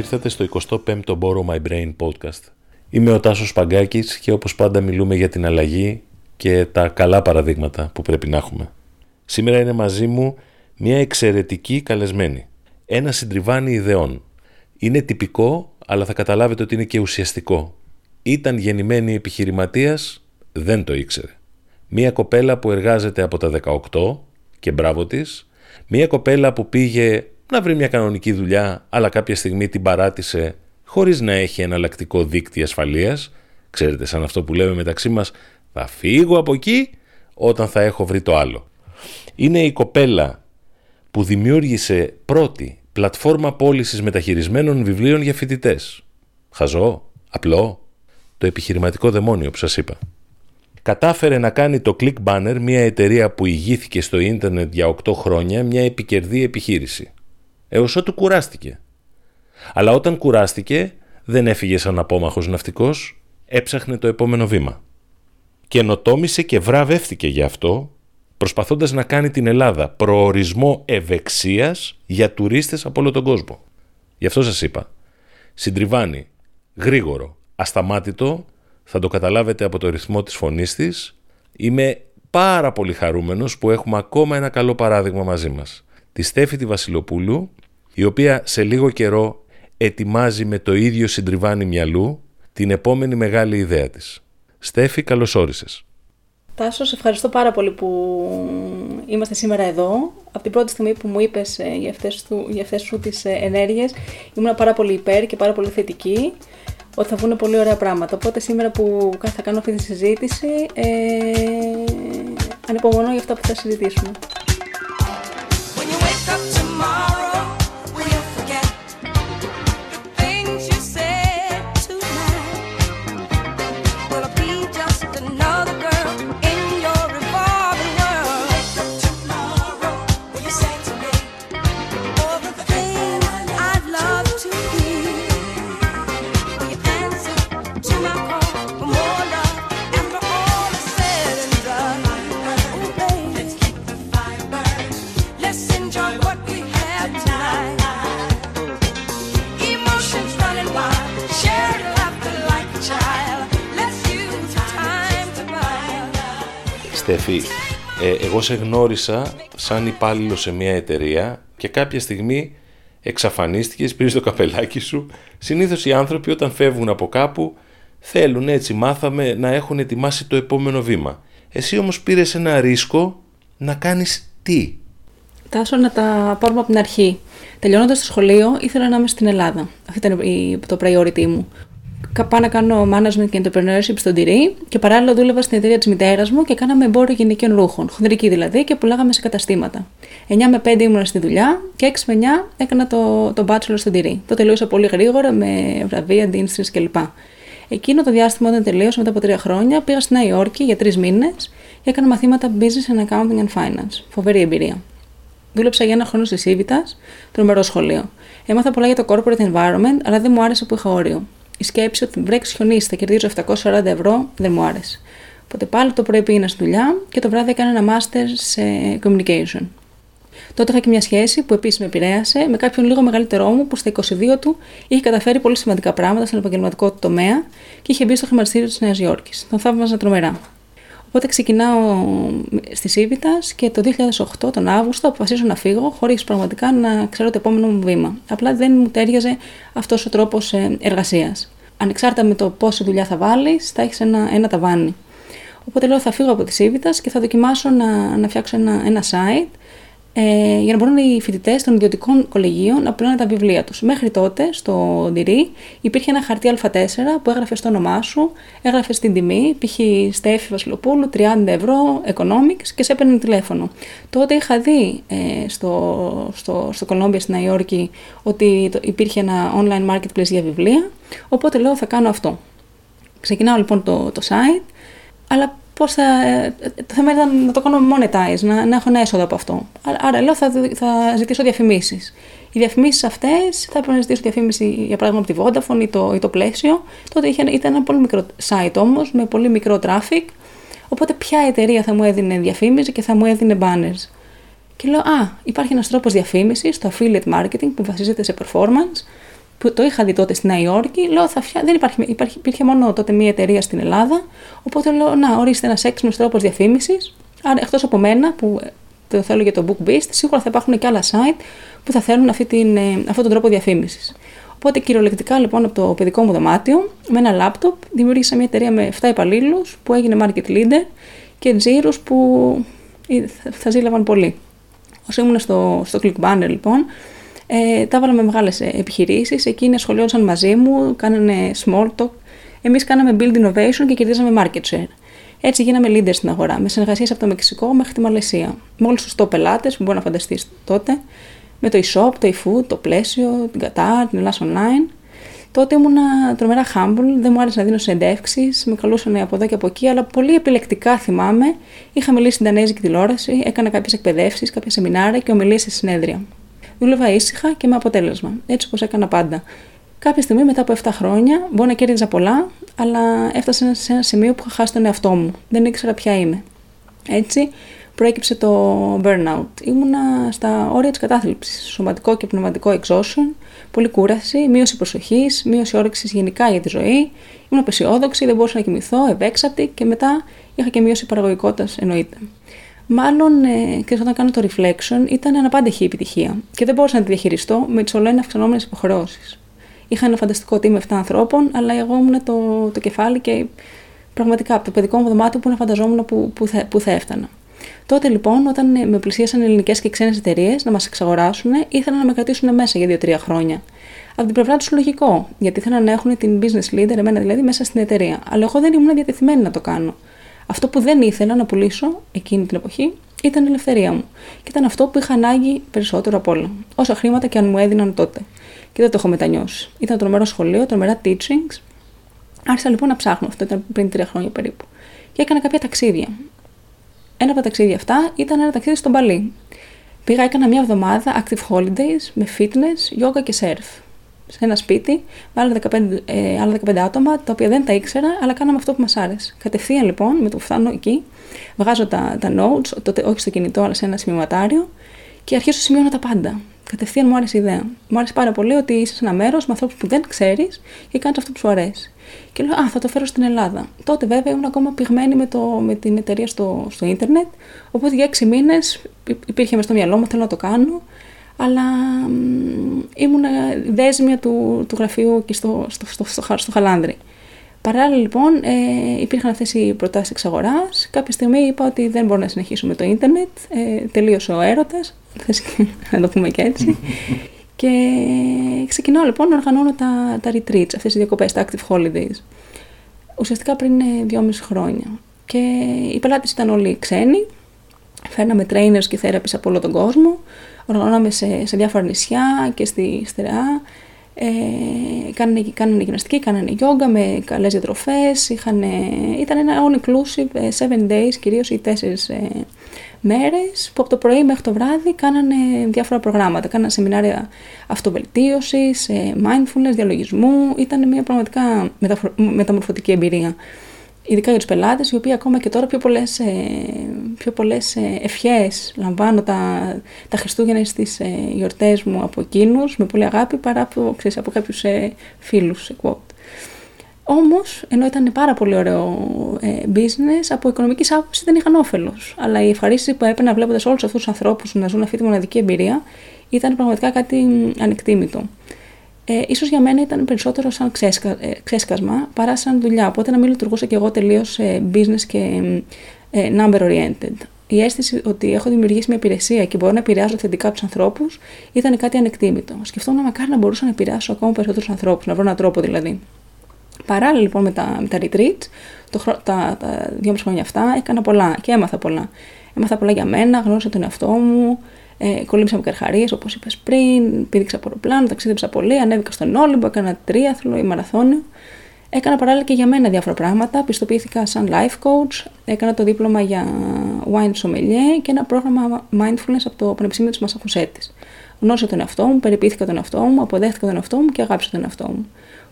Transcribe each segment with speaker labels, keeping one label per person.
Speaker 1: καλώς ήρθατε στο 25ο Borrow My Brain podcast. Είμαι ο Τάσος Παγκάκης και όπως πάντα μιλούμε για την αλλαγή και τα καλά παραδείγματα που πρέπει να έχουμε. Σήμερα είναι μαζί μου μια εξαιρετική καλεσμένη. Ένα συντριβάνι ιδεών. Είναι τυπικό, αλλά θα καταλάβετε ότι είναι και ουσιαστικό. Ήταν γεννημένη επιχειρηματίας, δεν το ήξερε. Μια κοπέλα που εργάζεται από τα 18 και μπράβο της. Μια κοπέλα που πήγε να βρει μια κανονική δουλειά, αλλά κάποια στιγμή την παράτησε χωρίς να έχει εναλλακτικό δίκτυο ασφαλείας. Ξέρετε, σαν αυτό που λέμε μεταξύ μας, θα φύγω από εκεί όταν θα έχω βρει το άλλο. Είναι η κοπέλα που δημιούργησε πρώτη πλατφόρμα πώλησης μεταχειρισμένων βιβλίων για φοιτητές. Χαζό, απλό, το επιχειρηματικό δαιμόνιο που σας είπα. Κατάφερε να κάνει το Click Banner, μια εταιρεία που ηγήθηκε στο ίντερνετ για 8 χρόνια, μια επικερδή επιχείρηση έως ότου κουράστηκε. Αλλά όταν κουράστηκε δεν έφυγε σαν απόμαχος ναυτικός, έψαχνε το επόμενο βήμα. Καινοτόμησε και βραβεύτηκε γι' αυτό, προσπαθώντας να κάνει την Ελλάδα προορισμό ευεξίας για τουρίστες από όλο τον κόσμο. Γι' αυτό σας είπα, συντριβάνει, γρήγορο, ασταμάτητο, θα το καταλάβετε από το ρυθμό της φωνής της. Είμαι πάρα πολύ χαρούμενος που έχουμε ακόμα ένα καλό παράδειγμα μαζί μας. Τη Στέφη τη Βασιλοπούλου, η οποία σε λίγο καιρό ετοιμάζει με το ίδιο συντριβάνι μυαλού την επόμενη μεγάλη ιδέα της. Στέφη, καλώς όρισες.
Speaker 2: Τάσο, σε ευχαριστώ πάρα πολύ που είμαστε σήμερα εδώ. Από την πρώτη στιγμή που μου είπες ε, για αυτές, του, για αυτές σου τις ε, ενέργειες, ήμουν πάρα πολύ υπέρ και πάρα πολύ θετική ότι θα βγουν πολύ ωραία πράγματα. Οπότε σήμερα που θα κάνω αυτή τη συζήτηση, ε, ανυπομονώ για αυτά που θα συζητήσουμε.
Speaker 1: Στέφη, ε, εγώ σε γνώρισα σαν υπάλληλο σε μια εταιρεία και κάποια στιγμή εξαφανίστηκες, πήρες το καπελάκι σου. Συνήθως οι άνθρωποι όταν φεύγουν από κάπου θέλουν έτσι μάθαμε να έχουν ετοιμάσει το επόμενο βήμα. Εσύ όμως πήρες ένα ρίσκο να κάνεις τι;
Speaker 2: Τάσο να τα πάρουμε από την αρχή. Τελειώνοντας το σχολείο ήθελα να είμαι στην Ελλάδα. Αυτό ήταν το priority μου πάω να κάνω management και entrepreneurship στον Τυρί και παράλληλα δούλευα στην εταιρεία της μητέρας μου και κάναμε εμπόριο γυναικείων ρούχων, χονδρική δηλαδή, και πουλάγαμε σε καταστήματα. 9 με 5 ήμουν στη δουλειά και 6 με 9 έκανα το, το bachelor στον Τυρί. Το τελείωσα πολύ γρήγορα με βραβεία, αντίστοιχες κλπ. Εκείνο το διάστημα όταν τελείωσα μετά από τρία χρόνια πήγα στη Νέα Υόρκη για τρεις μήνες και έκανα μαθήματα business and accounting and finance. Φοβερή εμπειρία. Δούλεψα για ένα χρόνο στη Σίβητα, τρομερό σχολείο. Έμαθα πολλά για το corporate environment, αλλά δεν μου άρεσε που είχα όριο η σκέψη ότι βρέξει χιονίσει θα κερδίζω 740 ευρώ δεν μου άρεσε. Οπότε πάλι το πρωί πήγαινα στη δουλειά και το βράδυ έκανα ένα master σε communication. Τότε είχα και μια σχέση που επίσης με επηρέασε με κάποιον λίγο μεγαλύτερό μου που στα 22 του είχε καταφέρει πολύ σημαντικά πράγματα στον επαγγελματικό του τομέα και είχε μπει στο χρηματιστήριο της Νέας Υόρκης. Τον θαύμαζα τρομερά. Οπότε ξεκινάω στη Σίβητα και το 2008, τον Αύγουστο, αποφασίζω να φύγω χωρίς πραγματικά να ξέρω το επόμενο μου βήμα. Απλά δεν μου τέριαζε αυτός ο τρόπος ε, εργασίας. Ανεξάρτητα με το πόση δουλειά θα βάλεις, θα έχεις ένα, ένα ταβάνι. Οπότε λέω θα φύγω από τη Σίβητα και θα δοκιμάσω να, να φτιάξω ένα, ένα site ε, για να μπορούν οι φοιτητές των ιδιωτικών κολεγίων να πληρώνουν τα βιβλία τους. Μέχρι τότε, στο Ντυρί, υπήρχε ένα χαρτί Α4 που έγραφε στο όνομά σου, έγραφε στην τιμή, π.χ. Στέφη Βασιλοπούλου, 30 ευρώ, economics και σε έπαιρνε τηλέφωνο. Τότε είχα δει ε, στο, στο, στο Κολόμπια στη Νέα Υόρκη ότι υπήρχε ένα online marketplace για βιβλία, οπότε λέω θα κάνω αυτό. Ξεκινάω λοιπόν το, το site, αλλά πώς θα, το θέμα ήταν να το κάνω monetize, να, να έχω ένα έσοδο από αυτό. Άρα λέω θα, θα ζητήσω διαφημίσεις. Οι διαφημίσεις αυτές θα έπρεπε να ζητήσω διαφήμιση για παράδειγμα από τη Vodafone ή το, ή το πλαίσιο. Τότε είχε, ήταν ένα πολύ μικρό site όμως, με πολύ μικρό traffic. Οπότε ποια εταιρεία θα μου έδινε διαφήμιση και θα μου έδινε banners. Και λέω, Α, υπάρχει ένας τρόπος διαφήμισης, το affiliate marketing που βασίζεται σε performance. Που το είχα δει τότε στη Νέα Υόρκη, λέω θα φτιά... δεν υπάρχει, υπάρχει, υπήρχε μόνο τότε μία εταιρεία στην Ελλάδα, οπότε λέω να ορίστε ένας έξυπνος τρόπος διαφήμισης. Άρα, εκτός από μένα που το θέλω για το BookBeast, σίγουρα θα υπάρχουν και άλλα site που θα θέλουν αυτή την, ε, αυτόν τον τρόπο διαφήμισης. Οπότε κυριολεκτικά λοιπόν από το παιδικό μου δωμάτιο, με ένα λάπτοπ, δημιούργησα μια εταιρεία με 7 υπαλλήλους που έγινε market leader και τζίρους που θα ζήλαβαν πολύ. Όσο ήμουν στο, στο ClickBanner λοιπόν, ε, τα έβαλα με μεγάλε επιχειρήσεις. Εκείνοι ασχολιόντουσαν μαζί μου, κάνανε small talk. Εμείς κάναμε build innovation και κερδίζαμε market share. Έτσι γίναμε leaders στην αγορά, με συνεργασίες από το Μεξικό μέχρι τη Μαλαισία. Με όλους τους top πελάτες που μπορεί να φανταστείς τότε, με το e-shop, το e-food, το πλαίσιο, την Qatar, την Ελλάδα Online. Τότε ήμουνα τρομερά humble, δεν μου άρεσε να δίνω συνεντεύξεις, με καλούσαν από εδώ και από εκεί, αλλά πολύ επιλεκτικά θυμάμαι. Είχα μιλήσει στην Δανέζικη τηλεόραση, έκανα κάποιες εκπαιδεύσεις, κάποια σεμινάρια και ομιλίες σε συνέδρια. Δούλευα ήσυχα και με αποτέλεσμα, έτσι όπως έκανα πάντα. Κάποια στιγμή μετά από 7 χρόνια, μπορεί να κέρδιζα πολλά, αλλά έφτασα σε ένα σημείο που είχα χάσει τον εαυτό μου. Δεν ήξερα ποια είμαι. Έτσι, προέκυψε το burnout. Ήμουνα στα όρια της κατάθλιψης. Σωματικό και πνευματικό exhaustion, πολύ κούραση, μείωση προσοχής, μείωση όρεξης γενικά για τη ζωή. Ήμουν απεσιόδοξη, δεν μπορούσα να κοιμηθώ, ευέξαπτη και μετά είχα και μείωση παραγωγικότητας εννοείται. Μάλλον, ε, και όταν κάνω το reflection, ήταν αναπάντεχη η επιτυχία και δεν μπορούσα να τη διαχειριστώ με τι ολοένα αυξανόμενες υποχρεώσεις. Είχα ένα φανταστικό team 7 ανθρώπων, αλλά εγώ ήμουν το, το κεφάλι και πραγματικά από το παιδικό μου δωμάτιο που να φανταζόμουν που, που, θα, που θα έφτανα. Τότε λοιπόν, όταν ε, με πλησίασαν ελληνικές και ξένες εταιρείες να μας εξαγοράσουν, ήθελαν να με κρατήσουν μέσα για 2-3 χρόνια. Από την πλευρά τους λογικό, γιατί ήθελαν να έχουν την business leader, εμένα δηλαδή, μέσα στην εταιρεία. Αλλά εγώ δεν ήμουν διατεθειμένη να το κάνω. Αυτό που δεν ήθελα να πουλήσω εκείνη την εποχή ήταν η ελευθερία μου. Και ήταν αυτό που είχα ανάγκη περισσότερο απ' όλα. Όσα χρήματα και αν μου έδιναν τότε. Και δεν το έχω μετανιώσει. Ήταν τρομερό σχολείο, τρομερά teachings. Άρχισα λοιπόν να ψάχνω. Αυτό ήταν πριν τρία χρόνια περίπου. Και έκανα κάποια ταξίδια. Ένα από τα ταξίδια αυτά ήταν ένα ταξίδι στον Παλί. Πήγα, έκανα μια εβδομάδα active holidays με fitness, yoga και surf. Σε ένα σπίτι με άλλα 15, ε, άλλα 15 άτομα, τα οποία δεν τα ήξερα, αλλά κάναμε αυτό που μας άρεσε. Κατευθείαν λοιπόν, με το που φτάνω εκεί, βγάζω τα, τα notes, τότε όχι στο κινητό, αλλά σε ένα σημειωματάριο και αρχίζω να σημειώνω τα πάντα. Κατευθείαν μου άρεσε η ιδέα. Μου άρεσε πάρα πολύ ότι είσαι σε ένα μέρος με ανθρώπους που δεν ξέρεις και κάνεις αυτό που σου αρέσει. Και λέω, Α, θα το φέρω στην Ελλάδα. Τότε βέβαια ήμουν ακόμα πυγμένη με, το, με την εταιρεία στο, στο ίντερνετ. Οπότε για έξι μήνες υπήρχε μες στο μυαλό μου, θέλω να το κάνω. Αλλά ήμουν δέσμια του, του γραφείου και στο, στο, στο, στο, στο Χαλάνδρη. Παράλληλα λοιπόν ε, υπήρχαν αυτές οι προτάσεις εξαγοράς. Κάποια στιγμή είπα ότι δεν μπορώ να συνεχίσω με το ίντερνετ. Ε, τελείωσε ο έρωτας, να το πούμε και έτσι. και ξεκινάω λοιπόν να οργανώνω τα, τα retreats, αυτές οι διακοπές, τα active holidays. Ουσιαστικά πριν ε, δυόμιση χρόνια. Και οι πελάτες ήταν όλοι ξένοι. Φέρναμε trainers και therapies από όλο τον κόσμο. Οργανώναμε σε, σε διάφορα νησιά και στη Στερεά ε, κάνανε, κάνανε γυμναστική, κάνανε γιόγκα με καλές διατροφές, ήταν ένα all inclusive 7 ε, days, κυρίως οι 4 ε, μέρες που από το πρωί μέχρι το βράδυ κάνανε διάφορα προγράμματα, κάνανε σεμινάρια αυτοβελτίωσης, ε, mindfulness, διαλογισμού, ήταν μια πραγματικά μεταμορφωτική εμπειρία ειδικά για τους πελάτες, οι οποίοι ακόμα και τώρα πιο πολλές, ε, πιο πολλές ε, ευχές λαμβάνω τα, τα Χριστούγεννα στις ε, γιορτές μου από εκείνους με πολύ αγάπη παρά από, ξέρεις, από κάποιους φίλους. Quote. Όμως, ενώ ήταν πάρα πολύ ωραίο business, από οικονομικής άποψης δεν είχαν όφελος. Αλλά η ευχαρίστηση που έπαιρνα βλέποντας όλους αυτούς τους ανθρώπους να ζουν αυτή τη μοναδική εμπειρία ήταν πραγματικά κάτι ανεκτήμητο ε, ίσως για μένα ήταν περισσότερο σαν ξέσκα, ε, ξέσκασμα παρά σαν δουλειά, οπότε να μην λειτουργούσα και εγώ τελείως ε, business και ε, number oriented. Η αίσθηση ότι έχω δημιουργήσει μια υπηρεσία και μπορώ να επηρεάσω θετικά τους ανθρώπους ήταν κάτι ανεκτήμητο. Σκεφτόμουν μακάρι να μπορούσα να επηρεάσω ακόμα περισσότερους ανθρώπους, να βρω έναν τρόπο δηλαδή. Παράλληλα λοιπόν με τα, με τα retreats, το, τα, τα δύο χρόνια αυτά έκανα πολλά και έμαθα πολλά. Έμαθα πολλά για μένα, γνώρισα τον εαυτό μου, ε, κολύμψα με καρχαρίες, όπως είπες πριν, πήδηξα από αεροπλάνο, ταξίδεψα πολύ, ανέβηκα στον Όλυμπο, έκανα τρίαθλο ή μαραθώνιο. Έκανα παράλληλα και για μένα διάφορα πράγματα. Πιστοποιήθηκα σαν life coach, έκανα το δίπλωμα για wine sommelier και ένα πρόγραμμα mindfulness από το Πανεπιστήμιο της Μασαχουσέτης. Γνώρισα τον εαυτό μου, περιποιήθηκα τον εαυτό μου, αποδέχτηκα τον εαυτό μου και αγάπησα τον εαυτό μου.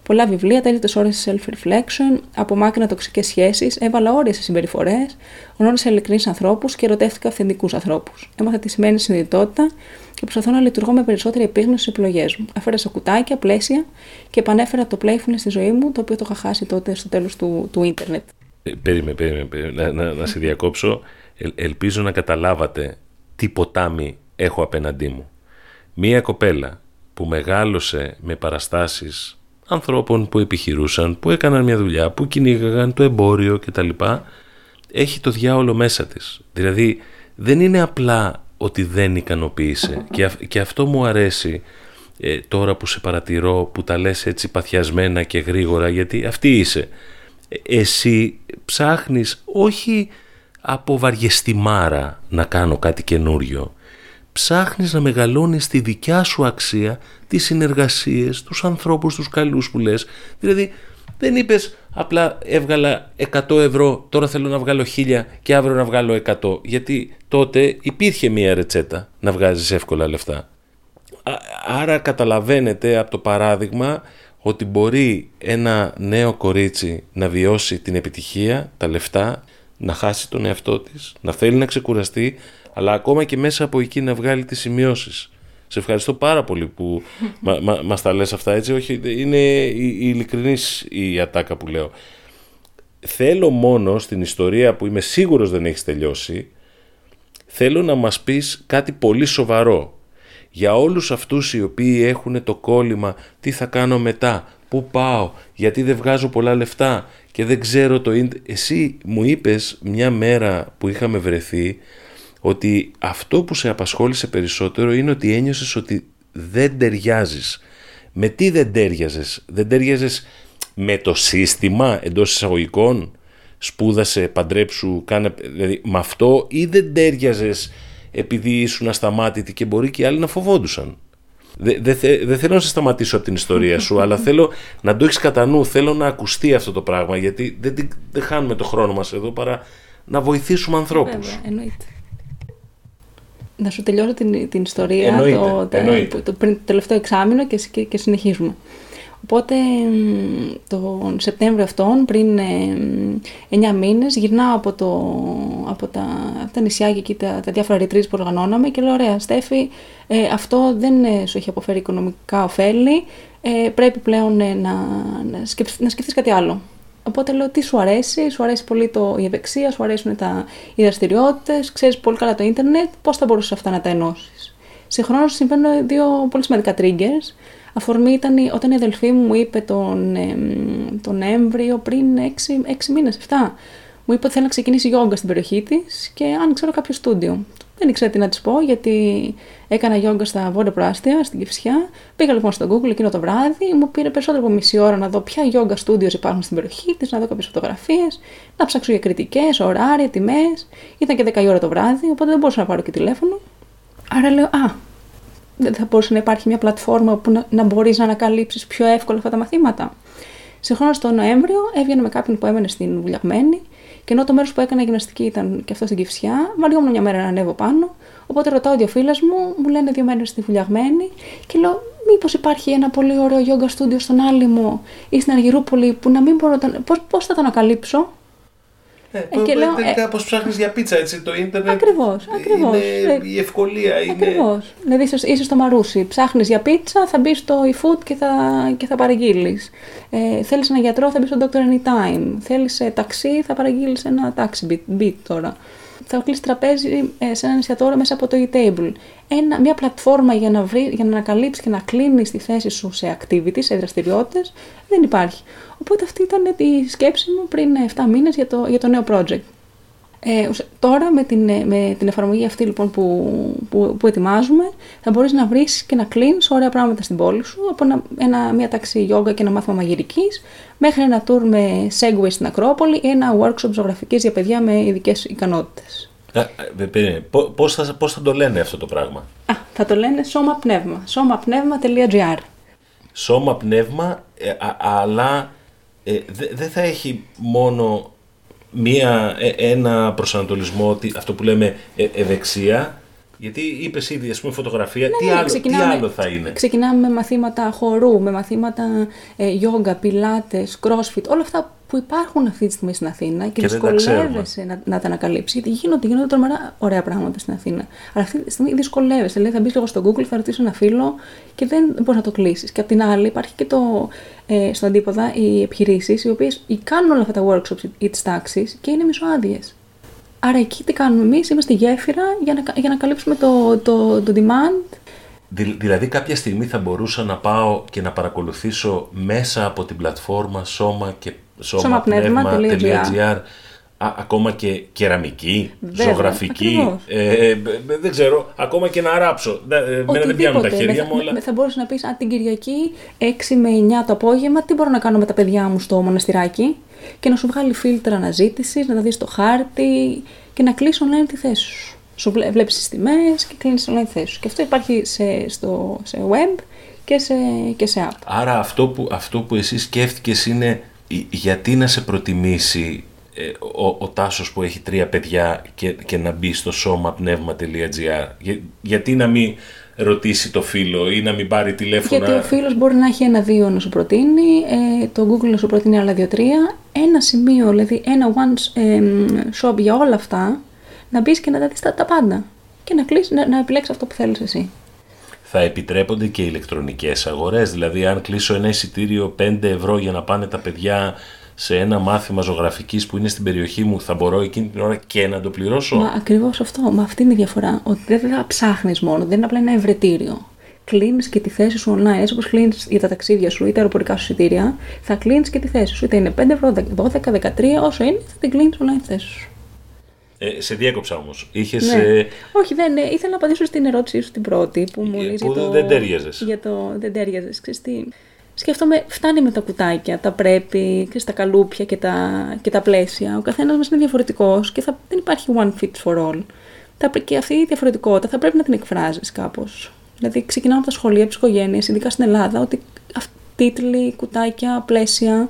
Speaker 2: Πολλά βιβλία, τέλειτε ώρες self-reflection, απομάκρυνα τοξικές σχέσεις, έβαλα όρια σε συμπεριφορές, γνώρισα ειλικρινείς ανθρώπους και ερωτεύτηκα αυθεντικούς ανθρώπους. Έμαθα τι σημαίνει συνειδητότητα και προσπαθώ να λειτουργώ με περισσότερη επίγνωση στις επιλογές μου. Αφαίρεσα κουτάκια, πλαίσια και επανέφερα το playfulness στη ζωή μου, το οποίο το είχα χάσει τότε στο τέλος του, του ίντερνετ.
Speaker 1: Ε, περίμενε, περίμενε, να, να, να σε διακόψω. Ε, ελπίζω να καταλάβατε τι ποτάμι έχω απέναντί μου. Μία κοπέλα που μεγάλωσε με παραστάσεις ανθρώπων που επιχειρούσαν, που έκαναν μια δουλειά, που κυνήγαγαν το εμπόριο κτλ. Έχει το διάολο μέσα της. Δηλαδή δεν είναι απλά ότι δεν ικανοποίησε. Και, και αυτό μου αρέσει ε, τώρα που σε παρατηρώ, που τα λες έτσι παθιασμένα και γρήγορα, γιατί αυτή είσαι. Ε, εσύ ψάχνεις όχι από βαριεστημάρα να κάνω κάτι καινούριο. Ψάχνεις να μεγαλώνεις τη δικιά σου αξία, τις συνεργασίες, τους ανθρώπους, τους καλούς που λες. Δηλαδή δεν είπες απλά έβγαλα 100 ευρώ, τώρα θέλω να βγάλω 1000 και αύριο να βγάλω 100. Γιατί τότε υπήρχε μία ρετσέτα να βγάζεις εύκολα λεφτά. Άρα καταλαβαίνετε από το παράδειγμα ότι μπορεί ένα νέο κορίτσι να βιώσει την επιτυχία, τα λεφτά, να χάσει τον εαυτό της, να θέλει να ξεκουραστεί, αλλά ακόμα και μέσα από εκεί να βγάλει τις σημειώσεις. Σε ευχαριστώ πάρα πολύ που μα, μα, μας τα λες αυτά έτσι. Όχι, είναι η, η ειλικρινής η ατάκα που λέω. Θέλω μόνο στην ιστορία που είμαι σίγουρος δεν έχεις τελειώσει, θέλω να μας πεις κάτι πολύ σοβαρό. Για όλους αυτούς οι οποίοι έχουν το κόλλημα, τι θα κάνω μετά, πού πάω, γιατί δεν βγάζω πολλά λεφτά και δεν ξέρω το Εσύ μου είπες μια μέρα που είχαμε βρεθεί ότι αυτό που σε απασχόλησε περισσότερο είναι ότι ένιωσες ότι δεν ταιριάζεις. Με τι δεν ταιριάζες, δεν ταιριάζες με το σύστημα εντός εισαγωγικών, σπούδασε, παντρέψου, κάνε, δηλαδή με αυτό ή δεν ταιριάζες επειδή ήσουν ασταμάτητη και μπορεί και οι άλλοι να φοβόντουσαν; Δεν δε, δε θέλω να σε σταματήσω από την ιστορία σου, αλλά θέλω να το έχεις κατά νου. Θέλω να ακουστεί αυτό το πράγμα, γιατί δεν, δεν χάνουμε το χρόνο μας εδώ παρά να βοηθήσουμε ανθρώπους.
Speaker 2: Βέβαια, εννοείται. Να σου τελειώσω την, την ιστορία
Speaker 1: εννοείται,
Speaker 2: το,
Speaker 1: εννοείται.
Speaker 2: το, το, πριν, το τελευταίο εξάμεινο και, και, και συνεχίζουμε. Οπότε τον Σεπτέμβριο αυτόν, πριν 9 μήνες, γυρνάω από, το, από, τα, από τα νησιά και εκεί τα, τα διάφορα ρητρίες που οργανώναμε και λέω, ωραία Στέφη, ε, αυτό δεν ε, σου έχει αποφέρει οικονομικά ωφέλη, ε, πρέπει πλέον ε, να, να, σκεφ, να σκεφτείς κάτι άλλο. Οπότε λέω τι σου αρέσει, σου αρέσει πολύ το, η ευεξία, σου αρέσουν τα, οι δραστηριότητες, ξέρεις πολύ καλά το ίντερνετ, πώς θα μπορούσες αυτά να τα ενώσεις. Συγχρόνως συμβαίνουν δύο πολύ σημαντικά triggers. Αφορμή ήταν όταν η αδελφή μου είπε τον, τον Νοέμβριο πριν 6, 6 μήνες, 7. Μου είπε ότι θέλει να ξεκινήσει γιόγκα στην περιοχή της και αν ξέρω κάποιο στούντιο. Δεν ήξερα τι να της πω γιατί έκανα γιόγκα στα βόρεια προάστια, στην Κυφσιά. Πήγα λοιπόν στο Google εκείνο το βράδυ, μου πήρε περισσότερο από μισή ώρα να δω ποια γιόγκα στούντιος υπάρχουν στην περιοχή της, να δω κάποιες φωτογραφίες, να ψάξω για κριτικές, ωράρια, τιμές. Ήταν και 10 ώρα το βράδυ, οπότε δεν μπορούσα να πάρω και τηλέφωνο. Άρα λέω, Α, δεν θα μπορούσε να υπάρχει μια πλατφόρμα που να, να μπορείς να ανακαλύψεις πιο εύκολα αυτά τα μαθήματα. Συγχρόνως το Νοέμβριο έβγαινα με κάποιον που έμενε στην Βουλιαγμένη και ενώ το μέρος που έκανα γυμναστική ήταν και αυτό στην Κυφσιά, βαριόμουν μια μέρα να ανέβω πάνω. Οπότε ρωτάω δύο φίλες μου, μου λένε δύο μέρες στη Βουλιαγμένη και λέω, Μήπως υπάρχει ένα πολύ ωραίο yoga studio στον Άλυμο ή στην Αργυρούπολη που να μην μπορώ. Πώς θα το ανακαλύψω;
Speaker 1: Ε, ε, και λέω, τελικά ε, πώς ψάχνεις για πίτσα, έτσι, το ίντερνετ
Speaker 2: ακριβώς, ακριβώς.
Speaker 1: είναι ε, η ευκολία. Είναι...
Speaker 2: Ακριβώς. Δηλαδή είσαι, είσαι στο Μαρούσι, ψάχνεις για πίτσα, θα μπεις στο eFood και θα, και θα παραγγείλεις. Ε, θέλεις ένα γιατρό, θα μπεις στο Doctor Anytime. Θέλεις ε, ταξί, θα παραγγείλεις ένα taxi beat, beat τώρα θα κλείσει τραπέζι ε, σε ένα εστιατόριο μέσα από το e-table. Ένα, μια πλατφόρμα για να, βρει, για να ανακαλύψει και να κλείνει τη θέση σου σε activity, σε δραστηριότητες, δεν υπάρχει. Οπότε αυτή ήταν η σκέψη μου πριν 7 μήνες για το, για το νέο project. Ε, τώρα με την, ε, με την εφαρμογή αυτή λοιπόν που, που, που ετοιμάζουμε θα μπορείς να βρεις και να κλείνεις ωραία πράγματα στην πόλη σου από ένα, ένα, μια ταξί γιόγκα και ένα μάθημα μαγειρικής μέχρι ένα tour με Segway στην Ακρόπολη ή ένα workshop ζωγραφικής για παιδιά με ειδικές ικανότητες.
Speaker 1: Πώς θα, πώς θα το λένε αυτό το πράγμα;
Speaker 2: Α, θα το λένε σώμα πνεύμα, σώμαπνεύμα.gr
Speaker 1: Σώμα πνεύμα, ε, αλλά ε, δεν θα έχει μόνο μία, ε, ένα προσανατολισμό, αυτό που λέμε ε, ευεξία, Γιατί είπες ήδη, ας πούμε, φωτογραφία.
Speaker 2: Ναι,
Speaker 1: τι,
Speaker 2: ναι,
Speaker 1: άλλο, τι
Speaker 2: ξεκινάμε-
Speaker 1: άλλο θα είναι;
Speaker 2: Ξεκινάμε με μαθήματα χορού, με μαθήματα ε, γιόγκα, πιλάτες, crossfit, όλα αυτά που υπάρχουν αυτή τη στιγμή στην Αθήνα και,
Speaker 1: Και δεν τα ξέρουμε.
Speaker 2: δυσκολεύεσαι να, να τα ανακαλύψεις. Γιατί γίνονται, γίνονται τρομερά ωραία πράγματα στην Αθήνα. Αλλά αυτή τη στιγμή δυσκολεύεσαι. Δηλαδή θα μπεις λίγο στο Google, θα ρωτήσεις ένα φίλο και δεν μπορείς να το κλείσεις. Και απ' την άλλη υπάρχει και το, ε, στο αντίποδα οι επιχειρήσεις οι οποίες κάνουν όλα αυτά τα workshops ή τις τάξεις και είναι μισοάδιες. Άρα εκεί τι κάνουμε εμείς, είμαστε γέφυρα για να, για να καλύψουμε το, το, το demand
Speaker 1: Δη- Δηλαδή κάποια στιγμή θα μπορούσα να πάω και να παρακολουθήσω μέσα από την πλατφόρμα σώμα και
Speaker 2: Σώμαπνεύμα.gr.
Speaker 1: σώμαπνεύμα.gr α, ακόμα και κεραμική,
Speaker 2: Βέβαια,
Speaker 1: ζωγραφική,
Speaker 2: ακριβώς.
Speaker 1: ε, ε, ε, δεν ξέρω, ακόμα και να ράψω. Δεν, ε, εμένα δεν πιάνουν τα
Speaker 2: Οτιδήποτε.
Speaker 1: χέρια
Speaker 2: Με-
Speaker 1: μου, αλλά
Speaker 2: με- Θα μπορούσε να πεις, αν την Κυριακή 6 με 9 το απόγευμα, τι μπορώ να κάνω με τα παιδιά μου στο μοναστηράκι και να σου βγάλει φίλτρα αναζήτησης, να τα δεις στο χάρτη και να κλείσει online τη θέση σου. Σου βλέπεις τις τιμές και κλείνεις online τη θέση σου. Και αυτό υπάρχει σε, στο, σε web και σε, και σε app.
Speaker 1: Άρα αυτό που, αυτό που εσύ σκέφτηκες είναι ε, γιατί να σε προτιμήσει ε, ο, ο Τάσος που έχει τρία παιδιά και, και να μπει στο σώμαπνεύμα.gr Για, γιατί να μην ρωτήσει το φίλο ή να μην πάρει τηλέφωνα;
Speaker 2: Γιατί ο φίλος μπορεί να έχει ένα-δύο να σου προτείνει, ε, το Google να σου προτείνει άλλα δύο-τρία, ένα σημείο, δηλαδή ένα one ε, shop για όλα αυτά, να μπεις και να τα δεις τα, τα πάντα. Και να, κλείσεις, να, να επιλέξεις αυτό που θέλεις εσύ.
Speaker 1: θα επιτρέπονται και ηλεκτρονικές αγορές; Δηλαδή αν κλείσω ένα εισιτήριο 5 ευρώ για να πάνε τα παιδιά σε ένα μάθημα ζωγραφικής που είναι στην περιοχή μου θα μπορώ εκείνη την ώρα και να το πληρώσω;
Speaker 2: Μα ακριβώς αυτό, μα αυτή είναι η διαφορά. Ότι δεν θα ψάχνεις μόνο, δεν είναι απλά ένα ευρετήριο. Κλείνεις και τη θέση σου online, έτσι όπως κλείνεις για τα ταξίδια σου ή τα αεροπορικά σου εισιτήρια, θα κλείνεις και τη θέση σου. Είτε είναι 5 ευρώ, 12, 13, όσο είναι, θα την κλείνεις online τη θέση σου.
Speaker 1: Ε, σε διέκοψα όμως. Είχες,
Speaker 2: Ναι.
Speaker 1: ε,
Speaker 2: Όχι, δεν, ε, ήθελα να απαντήσω στην ερώτησή σου την πρώτη που μου
Speaker 1: Ε,
Speaker 2: λες
Speaker 1: που
Speaker 2: για το...
Speaker 1: δεν τέριαζες.
Speaker 2: Για το δεν τέριαζες. Ξέρεις τι, σκέφτομαι, φτάνει με τα κουτάκια, τα πρέπει, ξέρεις, τα καλούπια και τα, και τα πλαίσια. Ο καθένας μας είναι διαφορετικός και θα, δεν υπάρχει one fit for all. Θα, πρέ- και αυτή η διαφορετικότητα θα πρέπει να την εκφράζεις κάπως. Δηλαδή ξεκινάμε από τα σχολεία, από τις οικογένειες, ειδικά στην Ελλάδα, ότι αυ- τίτλοι, κουτάκια, πλαίσια,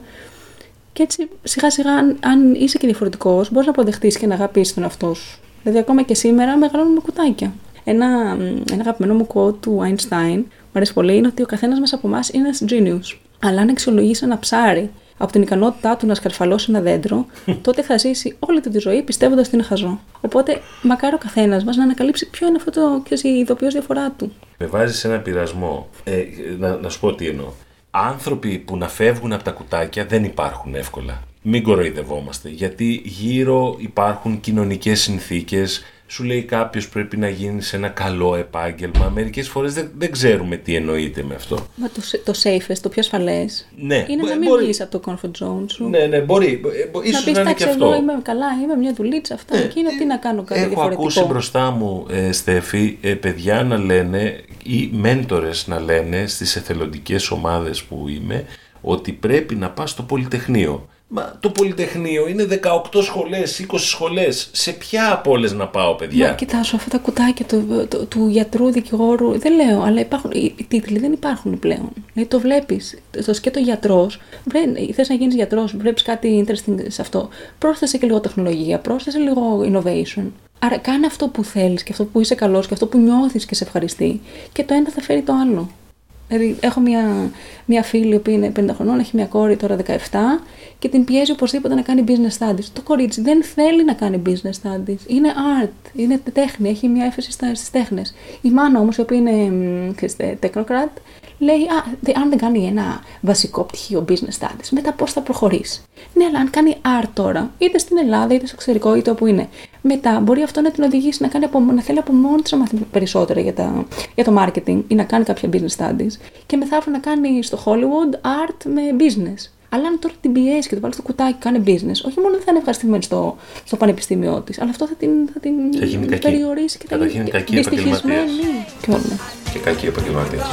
Speaker 2: και έτσι σιγά σιγά, αν, αν είσαι και διαφορετικός, μπορείς να αποδεχτείς και να αγαπήσεις τον εαυτό σου. Δηλαδή, ακόμα και σήμερα μεγαλώνουμε με κουτάκια. Ένα, μ, ένα αγαπημένο μου quote του Einstein, μου αρέσει πολύ, είναι ότι ο καθένας μέσα από εμάς είναι ένας genius. Αλλά αν αξιολογήσει ένα ψάρι από την ικανότητά του να σκαρφαλώσει ένα δέντρο, τότε θα ζήσει όλη του τη ζωή πιστεύοντας ότι είναι χαζό. Οπότε, μακάρι ο καθένας μας να ανακαλύψει ποιο είναι αυτό το ξέρεις, η ειδοποιώς διαφορά του.
Speaker 1: Με βάζεις σε ένα πειρασμό. Ε, να, να σου πω τι εννοώ. Άνθρωποι που να φεύγουν από τα κουτάκια δεν υπάρχουν εύκολα. Μην κοροϊδευόμαστε. Γιατί γύρω υπάρχουν κοινωνικές συνθήκες. Σου λέει κάποιος πρέπει να γίνει σε ένα καλό επάγγελμα. Μερικές φορές δεν, δεν ξέρουμε τι εννοείται με αυτό.
Speaker 2: Μα το, το safest, το πιο ασφαλές,
Speaker 1: Ναι,
Speaker 2: είναι
Speaker 1: μπο-
Speaker 2: να μην
Speaker 1: μπορεί-
Speaker 2: βγεις από το comfort zone σου.
Speaker 1: Ναι, ναι, μπορεί. Ε, μπο-
Speaker 2: να
Speaker 1: Ίσως
Speaker 2: πεις,
Speaker 1: να είναι
Speaker 2: εντάξει,
Speaker 1: και
Speaker 2: εγώ
Speaker 1: αυτό.
Speaker 2: είμαι καλά, είμαι μια δουλίτσα αυτά. και είναι τι να κάνω κάτι
Speaker 1: Έχω
Speaker 2: διαφορετικό.
Speaker 1: ακούσει μπροστά μου, ε, Στέφη, ε, παιδιά να λένε ή μέντορες να λένε στις εθελοντικές ομάδες που είμαι ότι πρέπει να πας στο Πολυτεχνείο. Μα το Πολυτεχνείο είναι 18 σχολές, 20 σχολές. Σε ποια από όλες να πάω, παιδιά;
Speaker 2: Μα κοιτάξω αυτά τα κουτάκια του, του, του γιατρού, δικηγόρου, δεν λέω, αλλά υπάρχουν, οι, οι τίτλοι δεν υπάρχουν πλέον. Δηλαδή το βλέπεις. Το σκέτο γιατρός, θες να γίνεις γιατρός, βλέπεις κάτι interesting σε αυτό. Πρόσθεσε και λίγο τεχνολογία, πρόσθεσε λίγο innovation. Άρα κάνε αυτό που θέλεις και αυτό που είσαι καλός και αυτό που νιώθεις και σε ευχαριστεί. Και το ένα θα φέρει το άλλο. Δηλαδή, έχω μια, μια φίλη που είναι 50 χρονών, έχει μια κόρη τώρα 17 και την πιέζει οπωσδήποτε να κάνει business studies. Το κορίτσι δεν θέλει να κάνει business studies. Είναι art, είναι τέχνη, έχει μια έφεση στις τέχνες. Η μάνα όμως, η οποία είναι μ, ξέρεις, τεκνοκράτ, λέει: Α, δε- αν δεν κάνει ένα βασικό πτυχίο business studies, μετά πώς θα προχωρήσει. Ναι, αλλά αν κάνει art τώρα, είτε στην Ελλάδα, είτε στο εξωτερικό, είτε όπου είναι, μετά μπορεί αυτό να την οδηγήσει να, κάνει από, να θέλει από μόνη της να μάθει περισσότερα για, τα, για το marketing ή να κάνει κάποια business studies και μετά να κάνει στο Hollywood art με business. Αλλά αν τώρα την πιέσεις και το βάλεις στο κουτάκι και κάνει business, όχι μόνο δεν θα είναι ευχαριστημένη στο, στο πανεπιστήμιό της, αλλά αυτό θα την, θα την
Speaker 1: Θα γίνει κακή.
Speaker 2: περιορίσει και θα
Speaker 1: Καταρχήν
Speaker 2: γίνει
Speaker 1: κακή
Speaker 2: δυστυχισμένη.
Speaker 1: επαγγελματίας.
Speaker 2: Και όλα.
Speaker 1: Και κακή επαγγελματίας.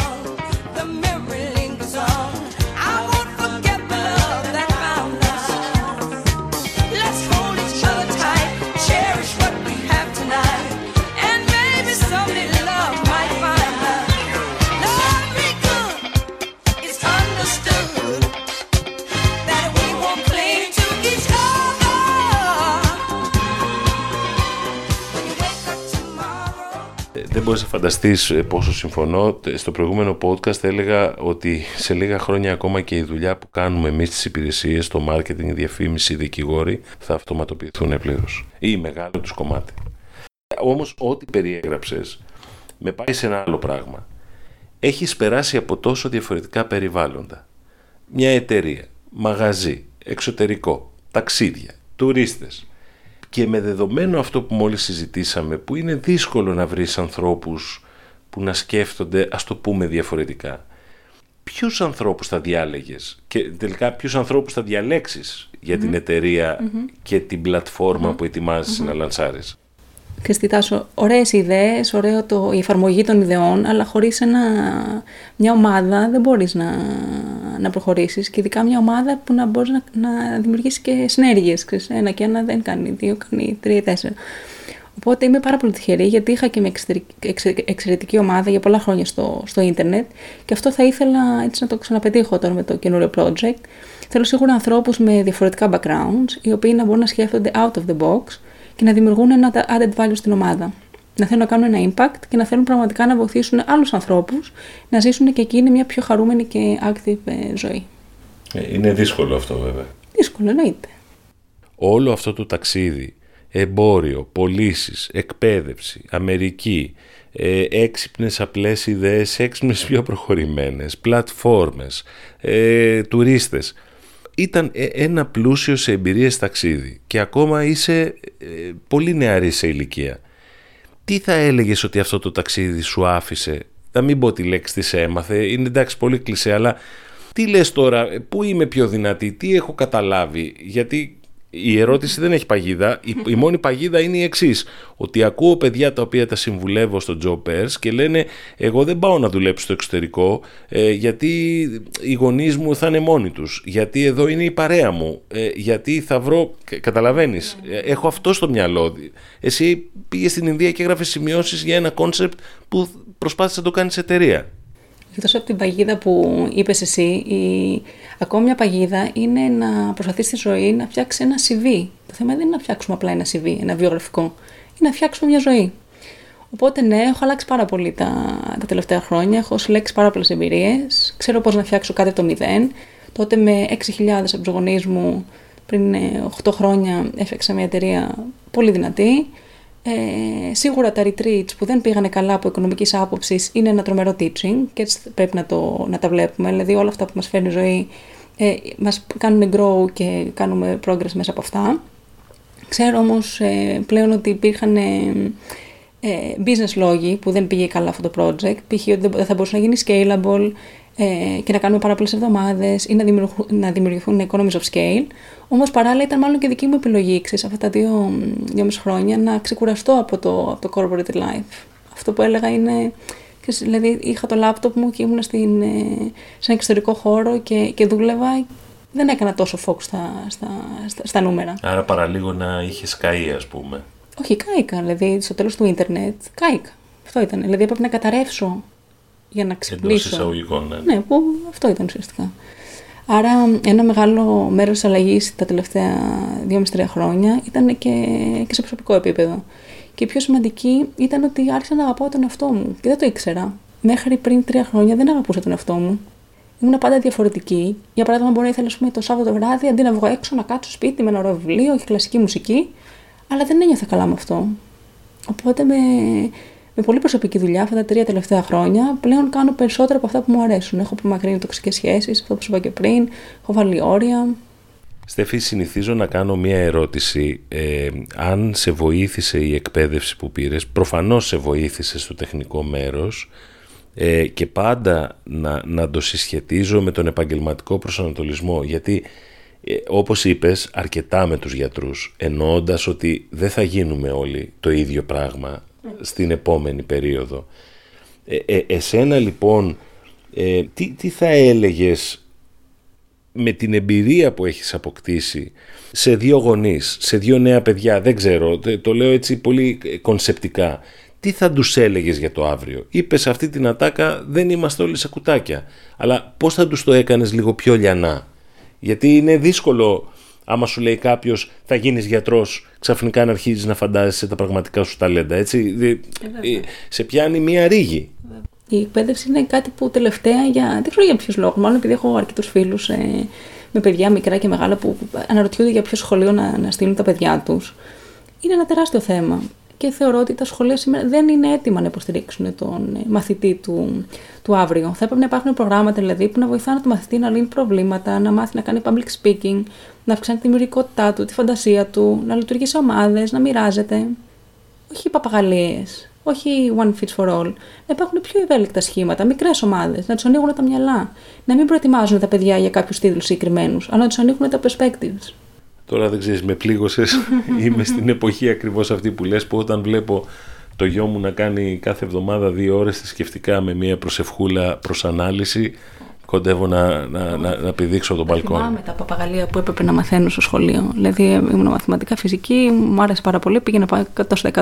Speaker 1: Δεν μπορείς να φανταστείς ε, πόσο συμφωνώ. Στο προηγούμενο podcast έλεγα ότι σε λίγα χρόνια ακόμα και η δουλειά που κάνουμε εμείς στις υπηρεσίες, το marketing, η διαφήμιση, οι δικηγόροι θα αυτοματοποιηθούν πλήρως. Ή μεγάλο τους κομμάτι. Όμως ό,τι περιέγραψες με πάει σε ένα άλλο πράγμα. Έχεις περάσει από τόσο διαφορετικά περιβάλλοντα. Μια εταιρεία, μαγαζί, εξωτερικό, ταξίδια, τουρίστες, και με δεδομένο αυτό που μόλις συζητήσαμε, που είναι δύσκολο να βρεις ανθρώπους που να σκέφτονται, ας το πούμε διαφορετικά. Ποιους ανθρώπους θα διάλεγες και τελικά ποιους ανθρώπους θα διαλέξεις για την εταιρεια και την πλατφορμα που ετοιμαζεσαι να λανσάρεις.
Speaker 2: Τάσο, ωραίες ιδέες, ωραίο το, η εφαρμογή των ιδεών, αλλά χωρίς ένα, μια ομάδα δεν μπορείς να, να προχωρήσεις και ειδικά μια ομάδα που να μπορείς να, να δημιουργήσεις και συνέργειες. Ξέρεις, ένα και ένα δεν κάνει, δύο κάνει, τρία, τέσσερα. Οπότε είμαι πάρα πολύ τυχερή γιατί είχα και μια εξαιρετική ομάδα για πολλά χρόνια στο, στο ίντερνετ και αυτό θα ήθελα έτσι να το ξαναπετύχω τώρα με το καινούριο project. Θέλω σίγουρα ανθρώπους με διαφορετικά backgrounds, οι οποίοι να μπορούν να σκέφτονται out of the box και να δημιουργούν ένα added value στην ομάδα. Να θέλουν να κάνουν ένα impact και να θέλουν πραγματικά να βοηθήσουν άλλους ανθρώπους να ζήσουν και εκείνοι μια πιο χαρούμενη και active ε, ζωή.
Speaker 1: Ε, είναι δύσκολο αυτό βέβαια.
Speaker 2: Δύσκολο, εννοείται.
Speaker 1: Όλο αυτό το ταξίδι, εμπόριο, πωλήσεις, εκπαίδευση, Αμερική, ε, έξυπνες απλές ιδέες, έξυπνες πιο προχωρημένες, πλατφόρμες, ε, τουρίστες, ήταν ε, ένα πλούσιο σε εμπειρίες ταξίδι και ακόμα είσαι ε, πολύ νεαρή σε ηλικία. Τι θα έλεγες ότι αυτό το ταξίδι σου άφησε, να μην πω τη λέξη της έμαθε, είναι εντάξει πολύ κλεισέ, αλλά τι λες τώρα, πού είμαι πιο δυνατή, τι έχω καταλάβει, γιατί η ερώτηση δεν έχει παγίδα. Η, μόνη παγίδα είναι η εξής. Ότι ακούω παιδιά τα οποία τα συμβουλεύω στο Job Pairs και λένε Εγώ δεν πάω να δουλέψω στο εξωτερικό ε, γιατί οι γονείς μου θα είναι μόνοι τους. Γιατί εδώ είναι η παρέα μου. Ε, γιατί θα βρω. Καταλαβαίνεις. Ε, έχω αυτό στο μυαλό. Εσύ πήγες στην Ινδία και έγραφες σημειώσεις για ένα κόνσεπτ που προσπάθησε να το κάνεις εταιρεία.
Speaker 2: Εκτός από την παγίδα που είπες εσύ, η... ακόμη μια παγίδα είναι να προσπαθείς στη ζωή να φτιάξεις ένα CV. Το θέμα δεν είναι να φτιάξουμε απλά ένα CV, ένα βιογραφικό. Είναι να φτιάξουμε μια ζωή. Οπότε ναι, έχω αλλάξει πάρα πολύ τα, τα τελευταία χρόνια. Έχω συλλέξει πάρα πολλές εμπειρίες. Ξέρω πώς να φτιάξω κάτι από το μηδέν. Τότε με 6.000 από τους γονείς μου πριν 8 ε, χρόνια έφτιαξα μια εταιρεία πολύ δυνατή. Ε, σίγουρα τα retreats που δεν πήγανε καλά από οικονομικής άποψης είναι ένα τρομερό teaching και έτσι πρέπει να, το, να τα βλέπουμε. Δηλαδή όλα αυτά που μας φέρνει η ζωή ε, μας κάνουν grow και κάνουμε progress μέσα από αυτά. Ξέρω όμως ε, πλέον ότι υπήρχαν ε, ε, business λόγοι που δεν πήγε καλά αυτό το project, π.χ. ότι δεν θα μπορούσε να γίνει scalable, ε, και να κάνουμε πάρα πολλές εβδομάδες ή να, δημιουργηθούν, να δημιουργηθούν economies of scale. Όμως παράλληλα ήταν μάλλον και δική μου επιλογή ξέρεις, αυτά τα δύο, δύο μισή χρόνια να ξεκουραστώ από το, από το corporate life. Αυτό που έλεγα είναι. Δηλαδή είχα το λάπτοπ μου και ήμουν στην, ε, σε ένα εξωτερικό χώρο και, και δούλευα. Δεν έκανα τόσο focus στα, στα, στα, στα νούμερα.
Speaker 1: Άρα παραλίγο να είχες καεί, ας πούμε.
Speaker 2: Όχι, κάηκα. Δηλαδή στο τέλος του ίντερνετ κάηκα. Αυτό ήταν. Δηλαδή έπρεπε να καταρρεύσω για να ξυπνήσω.
Speaker 1: Εντός εισαγωγικών, ναι.
Speaker 2: Ναι, που αυτό ήταν ουσιαστικά. Άρα ένα μεγάλο μέρος της αλλαγής τα τελευταία 2,5-3 χρόνια ήταν και, και σε προσωπικό επίπεδο. Και η πιο σημαντική ήταν ότι άρχισα να αγαπάω τον εαυτό μου. Και δεν το ήξερα. Μέχρι πριν τρία χρόνια δεν αγαπούσα τον εαυτό μου. Ήμουν πάντα διαφορετική. Για παράδειγμα, μπορεί να ήθελα πούμε, το Σάββατο βράδυ αντί να βγω έξω να κάτσω σπίτι με ένα ωραίο βιβλίο και κλασική μουσική. Αλλά δεν ένιωθα καλά με αυτό. Οπότε με, με πολύ προσωπική δουλειά αυτά τα τρία τελευταία χρόνια πλέον κάνω περισσότερα από αυτά που μου αρέσουν. Έχω απομακρύνει τοξικές σχέσεις, αυτό που σου είπα και πριν, έχω βάλει όρια.
Speaker 1: Στέφη, συνηθίζω να κάνω μία ερώτηση. Ε, αν σε βοήθησε η εκπαίδευση που πήρες, προφανώς σε βοήθησε στο τεχνικό μέρος ε, και πάντα να, να το συσχετίζω με τον επαγγελματικό προσανατολισμό, γιατί ε, όπως είπες αρκετά με τους γιατρούς, εννοώντας ότι δεν θα γίνουμε όλοι το ίδιο πράγμα στην επόμενη περίοδο. Ε, ε, εσένα λοιπόν, ε, τι, τι θα έλεγες με την εμπειρία που έχεις αποκτήσει σε δύο γονείς, σε δύο νέα παιδιά, δεν ξέρω, το λέω έτσι πολύ κονσεπτικά. Τι θα τους έλεγες για το αύριο; Είπες αυτή την ατάκα δεν είμαστε όλοι σε κουτάκια. Αλλά πώς θα τους το έκανες λίγο πιο λιανά; Γιατί είναι δύσκολο Άμα σου λέει κάποιος θα γίνεις γιατρός, ξαφνικά να αρχίζεις να φαντάζεσαι τα πραγματικά σου ταλέντα. Έτσι. Δη- ε, σε πιάνει μία ρίγη.
Speaker 2: Η εκπαίδευση είναι κάτι που τελευταία για. Δεν ξέρω για ποιους λόγους. Μάλλον επειδή έχω αρκετούς φίλους ε, με παιδιά μικρά και μεγάλα που αναρωτιούνται για ποιο σχολείο να, να στείλουν τα παιδιά τους. Είναι ένα τεράστιο θέμα. Και θεωρώ ότι τα σχολεία σήμερα δεν είναι έτοιμα να υποστηρίξουν τον ε, μαθητή του, του αύριο. Θα έπρεπε να υπάρχουν προγράμματα δηλαδή που να βοηθάνε τον μαθητή να λύνει προβλήματα, να μάθει να κάνει public speaking, να αυξάνει τη δημιουργικότητά του, τη φαντασία του, να λειτουργεί σε ομάδες, να μοιράζεται. Όχι παπαγαλίες, όχι one fits for all. Να υπάρχουν πιο ευέλικτα σχήματα, μικρές ομάδες, να τους ανοίγουν τα μυαλά. Να μην προετοιμάζουν τα παιδιά για κάποιους τίτλους συγκεκριμένους, αλλά να τους ανοίγουν τα perspectives.
Speaker 1: Τώρα δεν ξέρεις, με πλήγωσες. Είμαι στην εποχή ακριβώς αυτή που λες που όταν βλέπω το γιο μου να κάνει κάθε εβδομάδα δύο ώρες θρησκευτικά με μια προσευχούλα προς ανάλυση, κοντεύω να, να, να, να πηδήξω από τον μπαλκόνι.
Speaker 2: Θυμάμαι τα παπαγαλία που έπρεπε να μαθαίνω στο σχολείο. Δηλαδή, ήμουν μαθηματικά φυσική, μου άρεσε πάρα πολύ, πήγαινα πάει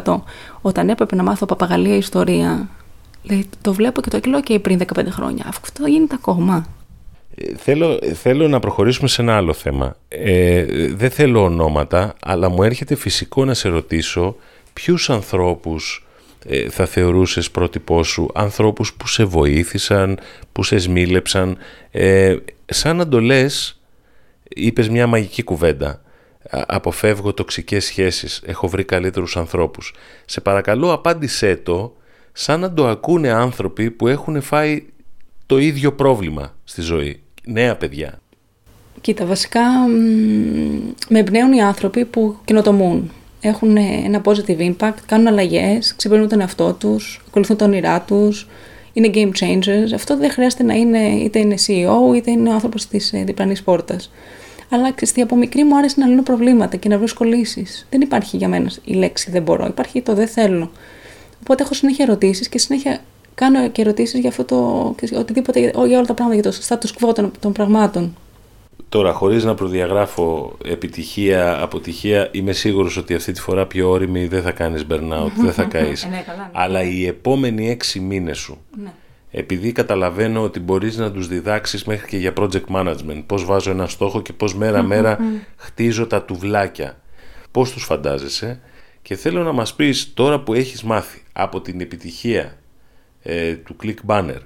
Speaker 2: 100%. Όταν έπρεπε να μάθω παπαγαλία ιστορία, λέει, το βλέπω και το εκλό και πριν 15 χρόνια. Αυτό γίνεται ακόμα.
Speaker 1: Ε, Θέλω, θέλω να προχωρήσουμε σε ένα άλλο θέμα. Ε, δεν θέλω ονόματα, αλλά μου έρχεται φυσικό να σε ρωτήσω ποιους ανθρώπους ε, θα θεωρούσες πρότυπό σου, ανθρώπους που σε βοήθησαν, που σε σμίλεψαν. Ε, σαν να το λες, είπες μια μαγική κουβέντα. Α, Αποφεύγω τοξικές σχέσεις, έχω βρει καλύτερους ανθρώπους. Σε παρακαλώ απάντησέ το σαν να το ακούνε άνθρωποι που έχουν φάει το ίδιο πρόβλημα στη ζωή. Νέα παιδιά.
Speaker 2: Κοίτα, βασικά μ, με εμπνέουν οι άνθρωποι που καινοτομούν. Έχουν ε, ένα positive impact, κάνουν αλλαγές, ξεπερνούν τον εαυτό τους, ακολουθούν τα όνειρά τους, είναι game changers. Αυτό δεν χρειάζεται να είναι είτε είναι CEO είτε είναι ο άνθρωπος της διπλανής πόρτας. Αλλά ξέρετε, από μικρή μου άρεσε να λύνω προβλήματα και να βρίσκω λύσει. Δεν υπάρχει για μένα η λέξη δεν μπορώ, υπάρχει το δεν θέλω. Οπότε έχω συνέχεια ερωτήσεις και συνέχεια κάνω και ερωτήσεις για αυτό το. οτιδήποτε, για όλα τα πράγματα, για το status quo των, των πραγμάτων.
Speaker 1: Τώρα, χωρίς να προδιαγράφω επιτυχία, αποτυχία, είμαι σίγουρος ότι αυτή τη φορά πιο όρημη δεν θα κάνεις burnout, δεν θα καείς.
Speaker 2: Ε, ναι, καλά, ναι.
Speaker 1: Αλλά οι επόμενοι έξι μήνες σου,
Speaker 2: Ναι.
Speaker 1: επειδή καταλαβαίνω ότι μπορείς να τους διδάξεις μέχρι και για project management, πώς βάζω ένα στόχο και πώς μέρα-μέρα χτίζω τα τουβλάκια. Πώς τους φαντάζεσαι; Και θέλω να μας πεις τώρα που έχεις μάθει από την επιτυχία ε, του Click Banner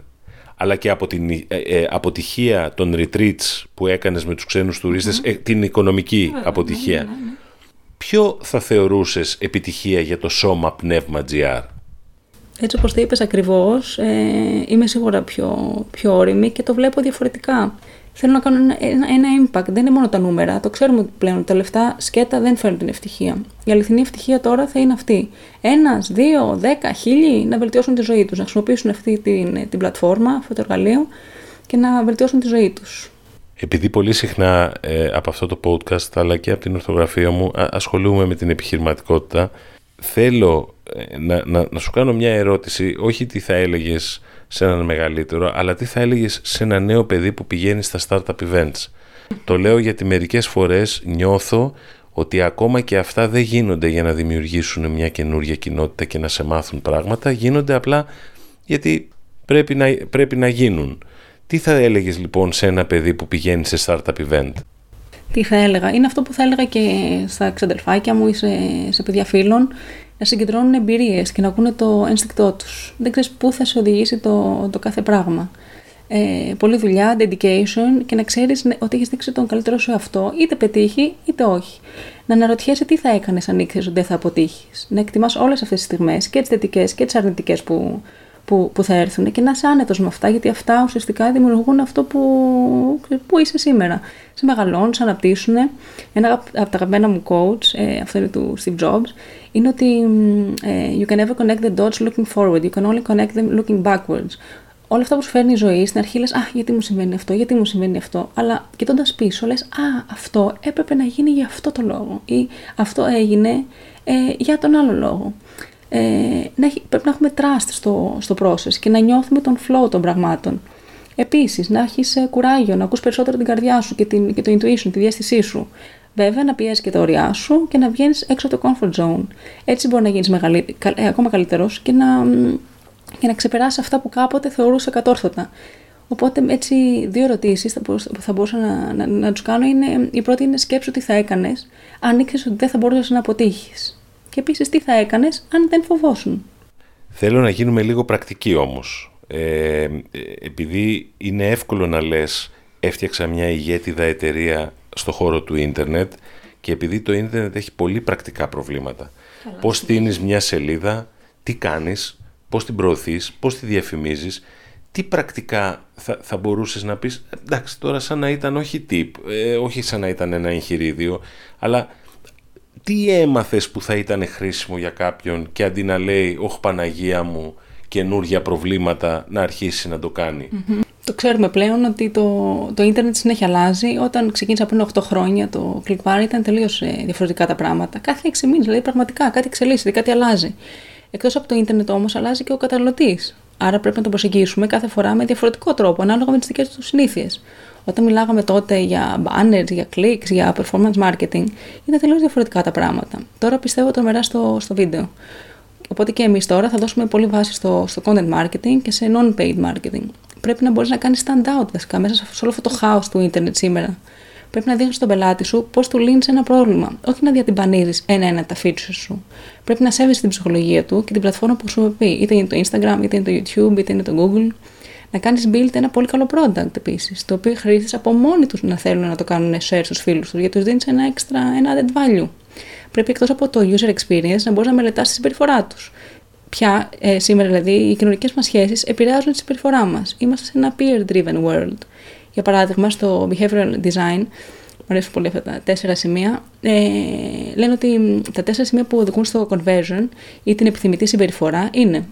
Speaker 1: αλλά και από την ε, ε, αποτυχία των retreats που έκανες με τους ξένους τουρίστες, ε, την οικονομική αποτυχία. Ποιο θα θεωρούσες επιτυχία για το σώμα πνεύμα GR?
Speaker 2: Έτσι όπως το είπες ακριβώς, ε, είμαι σίγουρα πιο, πιο όρημη και το βλέπω διαφορετικά. Θέλω να κάνω ένα, ένα, ένα impact, δεν είναι μόνο τα νούμερα. Το ξέρουμε πλέον ότι τα λεφτά σκέτα δεν φέρνουν την ευτυχία. Η αληθινή ευτυχία τώρα θα είναι αυτή. Ένας, δύο, δέκα, χίλιοι να βελτιώσουν τη ζωή τους, να χρησιμοποιήσουν αυτή την, την πλατφόρμα, αυτό το εργαλείο και να βελτιώσουν τη ζωή τους.
Speaker 1: Επειδή πολύ συχνά ε, από αυτό το podcast αλλά και από την ορθογραφία μου α, ασχολούμαι με την επιχειρηματικότητα θέλω ε, να, να, να σου κάνω μια ερώτηση όχι τι θα έλεγες σε έναν μεγαλύτερο αλλά τι θα έλεγες σε ένα νέο παιδί που πηγαίνει στα startup events; Το λέω γιατί μερικές φορές νιώθω ότι ακόμα και αυτά δεν γίνονται για να δημιουργήσουν μια καινούργια κοινότητα και να σε μάθουν πράγματα, γίνονται απλά γιατί πρέπει να, πρέπει να γίνουν. Τι θα έλεγες λοιπόν σε ένα παιδί που πηγαίνει σε startup event;
Speaker 2: Τι θα έλεγα; Είναι αυτό που θα έλεγα και στα ξαδελφάκια μου ή σε, σε παιδιά φίλων. Να συγκεντρώνουν εμπειρίες και να ακούνε το ένστικτό τους. Δεν ξέρεις πού θα σε οδηγήσει το, το κάθε πράγμα. Ε, πολλή δουλειά, dedication και να ξέρεις ότι έχεις δείξει τον καλύτερο σου εαυτό, είτε πετύχει είτε όχι. Να αναρωτιέσαι τι θα έκανες αν ήξερες ότι δεν θα αποτύχεις. Να εκτιμάς όλες αυτές τις στιγμές, και τις θετικές και τις αρνητικές που, που, που θα έρθουν και να είσαι άνετος με αυτά, γιατί αυτά ουσιαστικά δημιουργούν αυτό που, που είσαι σήμερα. Σε μεγαλώνουν, σε αναπτύσσουν. Ένα από τα αγαπημένα μου coach, ε, αυτό είναι του Steve Jobs, είναι ότι ε, you can never connect the dots looking forward, you can only connect them looking backwards. Όλα αυτά που σου φέρνει η ζωή, στην αρχή λες, Α, γιατί μου συμβαίνει αυτό, γιατί μου συμβαίνει αυτό. Αλλά κοιτώντας πίσω, λες, Α, αυτό έπρεπε να γίνει για αυτό το λόγο. Ή αυτό έγινε ε, για τον άλλο λόγο ε, να έχει, πρέπει να έχουμε trust στο, στο process και να νιώθουμε τον flow των πραγμάτων. Επίσης, να έχεις κουράγιο, να ακούς περισσότερο την καρδιά σου και, την, και το intuition, τη διάστησή σου. Βέβαια, να πιέζει και τα ωριά σου και να βγαίνεις έξω από το comfort zone. Έτσι μπορεί να γίνεις ε, ακόμα καλύτερος και να, και να ξεπεράσεις αυτά που κάποτε θεωρούσε κατόρθωτα. Οπότε έτσι δύο ερωτήσεις θα μπορούσα, που θα μπορούσα να, να, να τους κάνω είναι η πρώτη είναι σκέψου τι θα έκανες αν ήξερες ότι δεν θα μπορούσες να αποτύχεις. Και επίσης τι θα έκανες αν δεν φοβόσουν.
Speaker 1: Θέλω να γίνουμε λίγο πρακτικοί όμως. Ε, ε, επειδή είναι εύκολο να λες έφτιαξα μια ηγέτιδα εταιρεία στο χώρο του ίντερνετ και επειδή το ίντερνετ έχει πολύ πρακτικά προβλήματα. Πώς στείνεις μια σελίδα, τι κάνεις, πώς την προωθείς, πώς τη διαφημίζεις, τι πρακτικά θα, θα μπορούσες να πεις, εντάξει τώρα σαν να ήταν όχι tip, ε, όχι σαν να ήταν ένα εγχειρίδιο, αλλά τι έμαθες που θα ήταν χρήσιμο για κάποιον και αντί να λέει «Ωχ Παναγία μου, καινούργια προβλήματα» να αρχίσει να το κάνει.
Speaker 2: Το ξέρουμε πλέον ότι το, το ίντερνετ συνέχεια αλλάζει. Όταν ξεκίνησα πριν 8 χρόνια το ClickBank ήταν τελείως διαφορετικά τα πράγματα. Κάθε 6 μήνες, δηλαδή πραγματικά κάτι εξελίσσεται, κάτι αλλάζει. Εκτός από το ίντερνετ όμως αλλάζει και ο καταναλωτής. Άρα πρέπει να τον προσεγγίσουμε κάθε φορά με διαφορετικό τρόπο, ανάλογα με τις δικές του συνήθειες. Όταν μιλάγαμε τότε για banners, για clicks, για performance marketing, ήταν τελείως διαφορετικά τα πράγματα. Τώρα πιστεύω τρομερά στο, στο βίντεο. Οπότε και εμείς τώρα θα δώσουμε πολύ βάση στο, στο content marketing και σε non-paid marketing. Πρέπει να μπορείς να κάνεις stand out βασικά μέσα σε όλο αυτό το χάος του ίντερνετ σήμερα. Πρέπει να δείχνεις στον πελάτη σου πώς του λύνεις ένα πρόβλημα, όχι να διατυμπανίζεις ένα-ένα τα features σου. Πρέπει να σέβεσαι την ψυχολογία του και την πλατφόρμα που χρησιμοποιεί, είτε είναι το Instagram, είτε είναι το YouTube, είτε είναι το Google. Να κάνεις build ένα πολύ καλό product επίσης, το οποίο οι χρήστες από μόνοι τους να θέλουν να το κάνουν share στους φίλους τους, γιατί τους δίνεις ένα extra, ένα added value. Πρέπει εκτός από το user experience να μπορείς να μελετάς τη συμπεριφορά τους. Πια ε, σήμερα δηλαδή οι κοινωνικές μας σχέσεις επηρεάζουν τη συμπεριφορά μας. Είμαστε σε ένα peer-driven world. Για παράδειγμα, στο behavioral design, μου αρέσουν πολύ αυτά τα τέσσερα σημεία, ε, λένε ότι τα τέσσερα σημεία που οδηγούν στο conversion ή την επιθυμητή συμπεριφορά είναι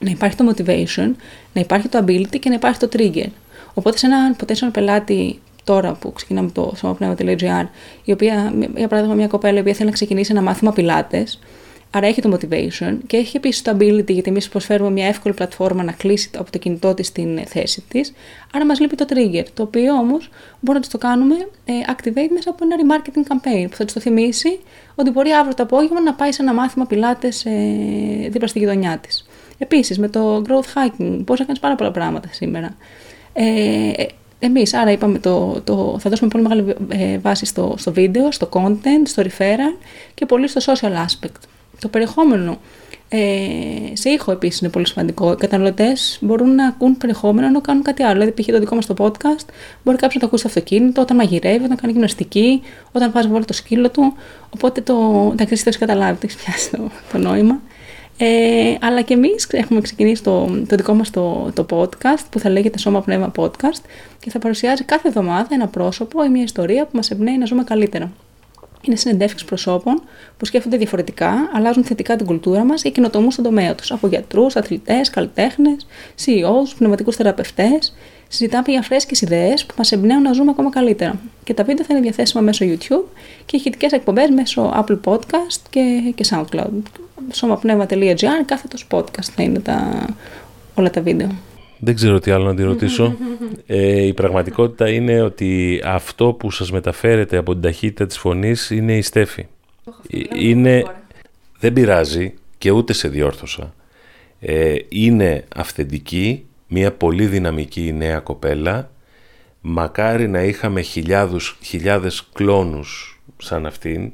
Speaker 2: να υπάρχει το motivation, να υπάρχει το ability και να υπάρχει το trigger. Οπότε σε έναν potential πελάτη τώρα που ξεκινάμε το σώμαπνεύμα.gr, η οποία, για παράδειγμα, μια κοπέλα η οποία θέλει να ξεκινήσει ένα μάθημα πιλάτες, Άρα έχει το motivation και έχει επίσης το ability, γιατί εμείς προσφέρουμε μια εύκολη πλατφόρμα να κλείσει από το κινητό της την θέση της. Άρα μας λείπει το trigger, το οποίο όμως μπορούμε να το κάνουμε ε, activate μέσα από ένα remarketing campaign που θα τη το θυμίσει ότι μπορεί αύριο το απόγευμα να πάει σε ένα μάθημα πιλάτες ε, δίπλα στη γειτονιά της. Επίσης με το growth hacking, μπορείς να κάνεις πάρα πολλά πράγματα σήμερα. Ε, εμείς, άρα είπαμε, το, το, θα δώσουμε πολύ μεγάλη ε, βάση στο, στο βίντεο, στο content, στο referral και πολύ στο social aspect. Το περιεχόμενο ε, σε ήχο επίσης είναι πολύ σημαντικό. Οι καταναλωτές μπορούν να ακούν περιεχόμενο ενώ κάνουν κάτι άλλο. Δηλαδή, π.χ. το δικό μας το podcast μπορεί κάποιος να το ακούσει στο αυτοκίνητο, όταν μαγειρεύει, όταν κάνει γυμναστική, όταν βάζει βάλει το σκύλο του. Οπότε το. Εντάξει, εσύ το έχει καταλάβει, το έχει πιάσει το, το νόημα. Ε, αλλά και εμείς έχουμε ξεκινήσει το, το δικό μας το, το podcast που θα λέγεται Σώμα Πνεύμα Podcast και θα παρουσιάζει κάθε εβδομάδα ένα πρόσωπο ή μια ιστορία που μας εμπνέει να ζούμε καλύτερα. Είναι συνεντεύξεις προσώπων που σκέφτονται διαφορετικά, αλλάζουν θετικά την κουλτούρα μας ή καινοτομούν στον τομέα τους. Από γιατρούς, αθλητές, καλλιτέχνες, CEOs, πνευματικούς θεραπευτές. Συζητάμε για φρέσκες ιδέες που μας εμπνέουν να ζούμε ακόμα καλύτερα. Και τα βίντεο θα είναι διαθέσιμα μέσω YouTube και ηχητικές εκπομπές μέσω Apple Podcast και, και SoundCloud. Σώμαπνεύμα.gr, κάθετος podcast θα είναι τα, όλα τα βίντεο.
Speaker 1: Δεν ξέρω τι άλλο να τη ρωτήσω. ε, η πραγματικότητα είναι ότι αυτό που σας μεταφέρεται από την ταχύτητα της φωνής είναι η Στέφη. Ε, είναι, δεν πειράζει και ούτε σε διόρθωσα. Ε, είναι αυθεντική, μια πολύ δυναμική νέα κοπέλα. Μακάρι να είχαμε χιλιάδους, χιλιάδες κλόνους σαν αυτήν,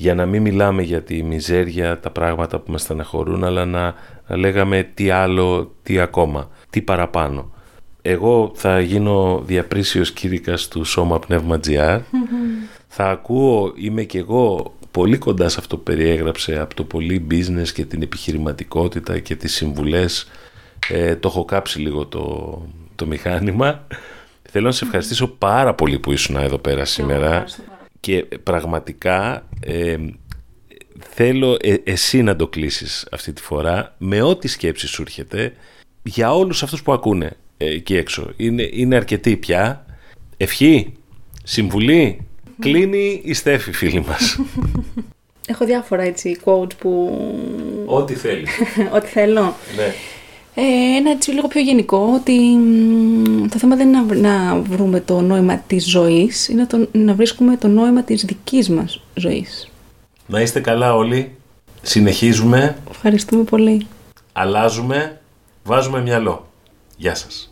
Speaker 1: για να μην μιλάμε για τη μιζέρια, τα πράγματα που μας στεναχωρούν, αλλά να, να λέγαμε τι άλλο, τι ακόμα τι παραπάνω. Εγώ θα γίνω διαπρίσιος κήρυκας του Σώμα Πνεύμα GR. θα ακούω, είμαι και εγώ πολύ κοντά σε αυτό που περιέγραψε από το πολύ business και την επιχειρηματικότητα και τις συμβουλές. Ε, το έχω κάψει λίγο το, το μηχάνημα. Θέλω να σε ευχαριστήσω πάρα πολύ που ήσουν εδώ πέρα σήμερα και πραγματικά ε, θέλω ε, εσύ να το κλείσεις αυτή τη φορά με ό,τι σκέψη σου έρχεται για όλους αυτούς που ακούνε ε, εκεί έξω. Είναι, είναι αρκετοί πια. Ευχή, συμβουλή, κλείνει η Στέφη φίλη μας.
Speaker 2: Έχω διάφορα έτσι quotes που...
Speaker 1: Ό,τι θέλεις.
Speaker 2: Ό,τι θέλω.
Speaker 1: ναι.
Speaker 2: Ε, ένα έτσι λίγο πιο γενικό, ότι μ, το θέμα δεν είναι να, να βρούμε το νόημα της ζωής, είναι το, να βρίσκουμε το νόημα της δικής μας ζωής.
Speaker 1: Να είστε καλά όλοι. Συνεχίζουμε,
Speaker 2: Ευχαριστούμε πολύ.
Speaker 1: αλλάζουμε, βάζουμε μυαλό. Γεια σας.